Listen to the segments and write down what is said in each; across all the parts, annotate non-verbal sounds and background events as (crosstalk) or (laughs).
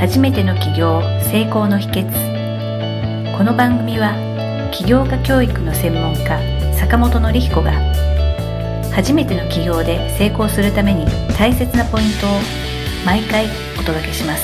初めての起業成功の秘訣この番組は起業家教育の専門家坂本典彦が初めての起業で成功するために大切なポイントを毎回お届けします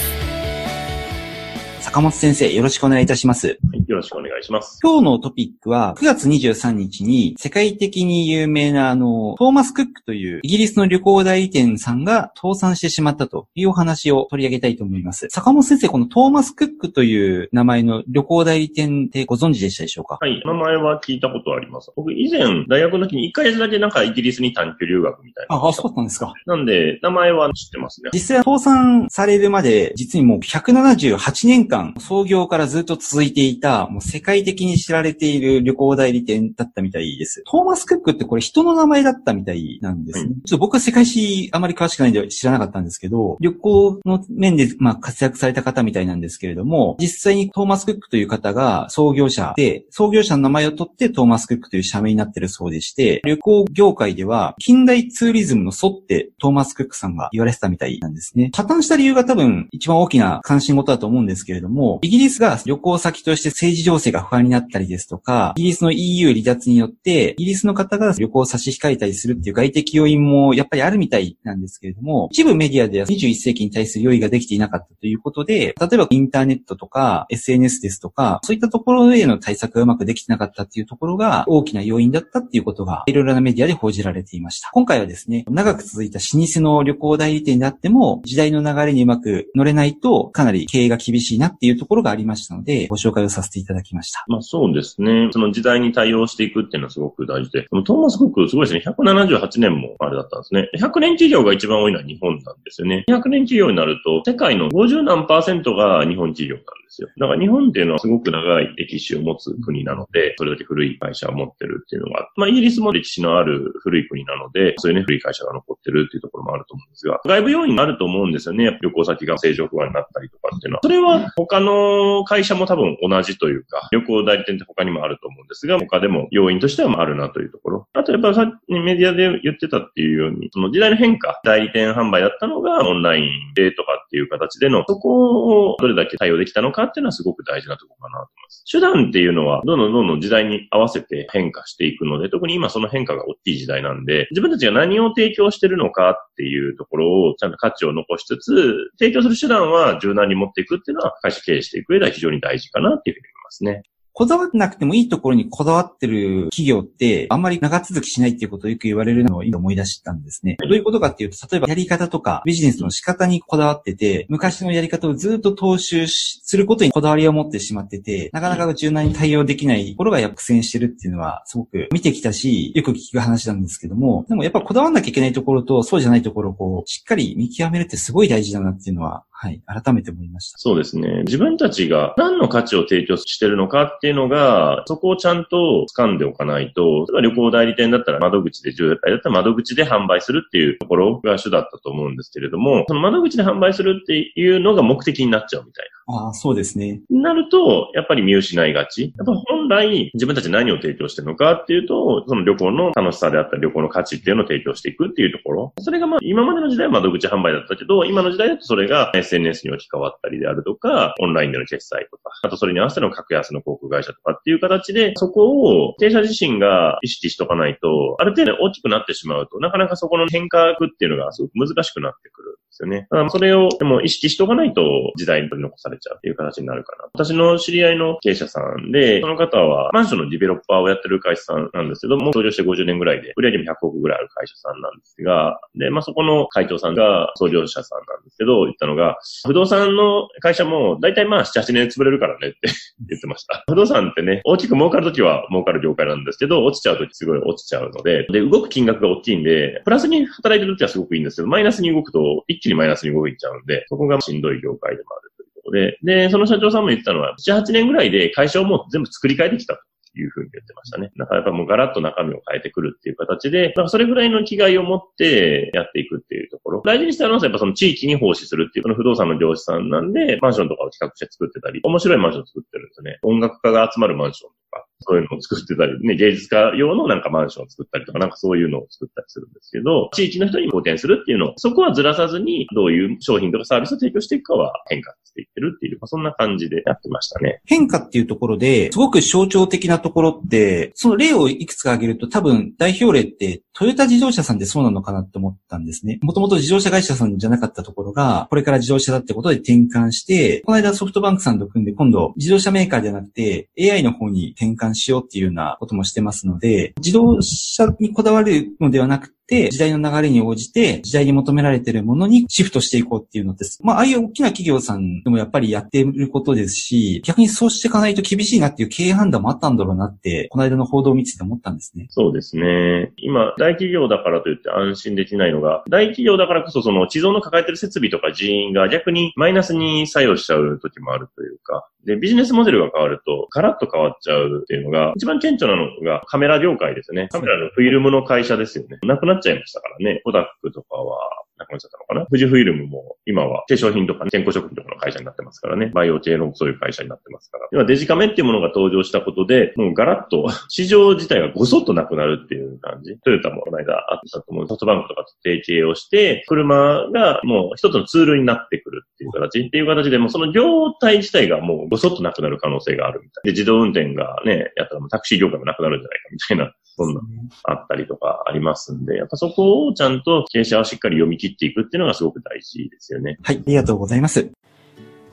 坂本先生、よろしくお願いいたします。はい、よろしくお願いします。今日のトピックは、9月23日に世界的に有名なあの、トーマス・クックというイギリスの旅行代理店さんが倒産してしまったというお話を取り上げたいと思います。坂本先生、このトーマス・クックという名前の旅行代理店ってご存知でしたでしょうか？はい、名前は聞いたことあります。僕以前、大学の時に1ヶ月だけなんかイギリスに短期留学みたいな。あ、あ、そうなんですか。なんで、名前は知ってますね。実際倒産されるまで、実にもう178年間、創業からずっと続いていた、もう世界的に知られている旅行代理店だったみたいです。トーマス・クックってこれ人の名前だったみたいなんですね。うちょっと僕は世界史あまり詳しくないんで知らなかったんですけど、旅行の面で、まあ、活躍された方みたいなんですけれども、実際にトーマス・クックという方が創業者で、創業者の名前を取ってトーマス・クックという社名になってるそうでして、旅行業界では近代ツーリズムの祖ってトーマス・クックさんが言われてたみたいなんですね。破綻した理由が多分一番大きな関心事だと思うんですけれども、イギリスが旅行先として政治情勢が不安になったりですとか、イギリスの EU 離脱によって、イギリスの方が旅行を差し控えたりするっていう外的要因もやっぱりあるみたいなんですけれども、一部メディアでは21世紀に対する用意ができていなかったということで、例えばインターネットとか SNS ですとか、そういったところへの対策がうまくできてなかったっていうところが大きな要因だったっていうことがいろいろなメディアで報じられていました。今回はですね、長く続いた老舗の旅行代理店であっても、時代の流れにうまく乗れないとかなり経営が厳しいなっていうところがありましたので、ご紹介をさせていただきました。まあそうですね。その時代に対応していくっていうのはすごく大事で。でもトーマス・クックすごいですね。178年もあれだったんですね。100年企業が一番多いのは日本なんですよね。200年企業になると、世界の50何パーセントが日本企業なんですよ。だから日本っていうのはすごく長い歴史を持つ国なので、それだけ古い会社を持ってるっていうのが、まあイギリスも歴史のある古い国なので、そういうね、古い会社が残ってるっていうところもあると思うんですが、外部要因があると思うんですよね。旅行先が正常不安になったりとかっていうのは。それは他の会社も多分同じとというか、旅行代理店って他にもあると思うんですが、他でも要因としてはああるなというところ。あとやっぱさっきメディアで言ってたっていうように、その時代の変化、代理店販売だったのがオンラインでとかっていう形での、そこをどれだけ対応できたのかっていうのはすごく大事なところかなと思います。手段っていうのはどんどんどんどん時代に合わせて変化していくので、特に今その変化が大きい時代なんで、自分たちが何を提供してるのかっていうところをちゃんと価値を残しつつ、提供する手段は柔軟に持っていくっていうのは会社経営していく上では非常に大事かなっていうふうに思いますね。こだわってなくてもいいところにこだわってる企業って、あんまり長続きしないっていうことをよく言われるのを今思い出したんですね。どういうことかっていうと、例えばやり方とかビジネスの仕方にこだわってて、昔のやり方をずっと踏襲することにこだわりを持ってしまってて、なかなか柔軟に対応できないところがやっぱ苦戦してるっていうのはすごく見てきたし、よく聞く話なんですけども、でもやっぱこだわんなきゃいけないところとそうじゃないところをこう、しっかり見極めるってすごい大事だなっていうのは、はい、改めて思いました。そうですね。自分たちが何の価値を提供してるのかっていうのが、そこをちゃんと掴んでおかないと、例えば旅行代理店だったら窓口で、従来だったら窓口で販売するっていうところが主だったと思うんですけれども、その窓口で販売するっていうのが目的になっちゃうみたいなああ、そうですね。な。ると、やっぱり見失いがち。やっぱ本来自分たち何を提供してるのかっていうと、その旅行の楽しさであったり旅行の価値っていうのを提供していくっていうところ。それがまあ今までの時代は窓口販売だったけど、今の時代だとそれが SNS に置き換わったりであるとか、オンラインでの決済とか、あとそれに合わせての格安の航空会社とかっていう形で、そこを経営者自身が意識しとかないと、ある程度大きくなってしまうと、なかなかそこの変革っていうのがすごく難しくなってくるですよね。それをでも意識しとかないと時代に取り残されちゃうっていう形になるかな。私の知り合いの経営者さんで、その方はマンションのディベロッパーをやってる会社さんなんですけども、創業して50年ぐらいで、売上も100億ぐらいある会社さんなんですが、で、まあそこの会長さんが創業者さんなんですけど、言ったのが、不動産の会社も大体まあ7、8年潰れるからねって (laughs) 言ってました。不動産ってね、大きく儲かるときは儲かる業界なんですけど、落ちちゃうときすごい落ちちゃうので、で、動く金額が大きいんで、プラスに働いてるときはすごくいいんですけど、マイナスに動くと一気にマイナスに動いちゃうんで、そこがしんどい業界でもあるということで、で、その社長さんも言ってたのは、7、8年ぐらいで会社をもう全部作り変えてきたと。いうふうに言ってましたね。だからやっぱもうガラッと中身を変えてくるっていう形で、なんかそれぐらいの気概を持ってやっていくっていうところ。大事にしてあるのはやっぱその地域に奉仕するっていう、この不動産の業者さんなんで、マンションとかを企画して作ってたり、面白いマンション作ってるんですよね。音楽家が集まるマンションとか、そういうのを作ってたり、ね、芸術家用のなんかマンションを作ったりとか、なんかそういうのを作ったりするんですけど、地域の人に貢献するっていうのを、そこはずらさずに、どういう商品とかサービスを提供していくかは変化していってるっていう、まあ、そんな感じでやってましたね。変化っていうところで、すごく象徴的なところって、その例をいくつか挙げると多分代表例ってトヨタ自動車さんでそうなのかなって思ったんですね。もともと自動車会社さんじゃなかったところが、これから自動車だってことで転換して、この間ソフトバンクさんと組んで今度自動車メーカーじゃなくて AI の方に転換しようっていうようなこともしてますので、自動車にこだわるのではなくて、時代の流れに応じて、時代に求められているものにシフトしていこうっていうのです。まあ、ああいう大きな企業さんでもやっぱりやっていることですし、逆にそうしていかないと厳しいなっていう経営判断もあったんだろうなって、この間の報道を見てて思ったんですね。そうですね。今、大企業だからといって安心できないのが、大企業だからこそその既存の抱えてる設備とか人員が逆にマイナスに作用しちゃう時もあるというか、で、ビジネスモデルが変わると、ガラッと変わっちゃうっていうのが、一番顕著なのがカメラ業界ですね。カメラのフィルムの会社ですよね。なくなっちゃいましたからね。コダックとかは、なくなっちゃったのかな？富士フイルムも今は化粧品とか、ね、健康食品とかの会社になってますからね。バイオ系のそういう会社になってますから。今デジカメっていうものが登場したことで、もうガラッと (laughs) 市場自体がごそっとなくなるっていう感じ。トヨタもこの間あったと思う。ソフトバンクとかと提携をして、車がもう一つのツールになってくるっていう形っていう形で、もうその業態自体がもうごそっとなくなる可能性があるみたい。で、自動運転がね、やったらもうタクシー業界もなくなるんじゃないかみたいなそんな、あったりとかありますんで、やっぱそこをちゃんと経営者はしっかり読み切っていくっていうのがすごく大事ですよね。はい、ありがとうございます。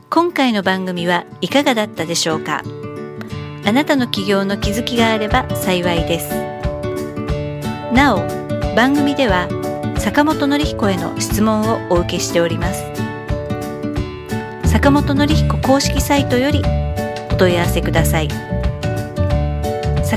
今回の番組はいかがだったでしょうか？あなたの起業の気づきがあれば幸いです。なお、番組では坂本典彦への質問をお受けしております。坂本典彦公式サイトよりお問い合わせください。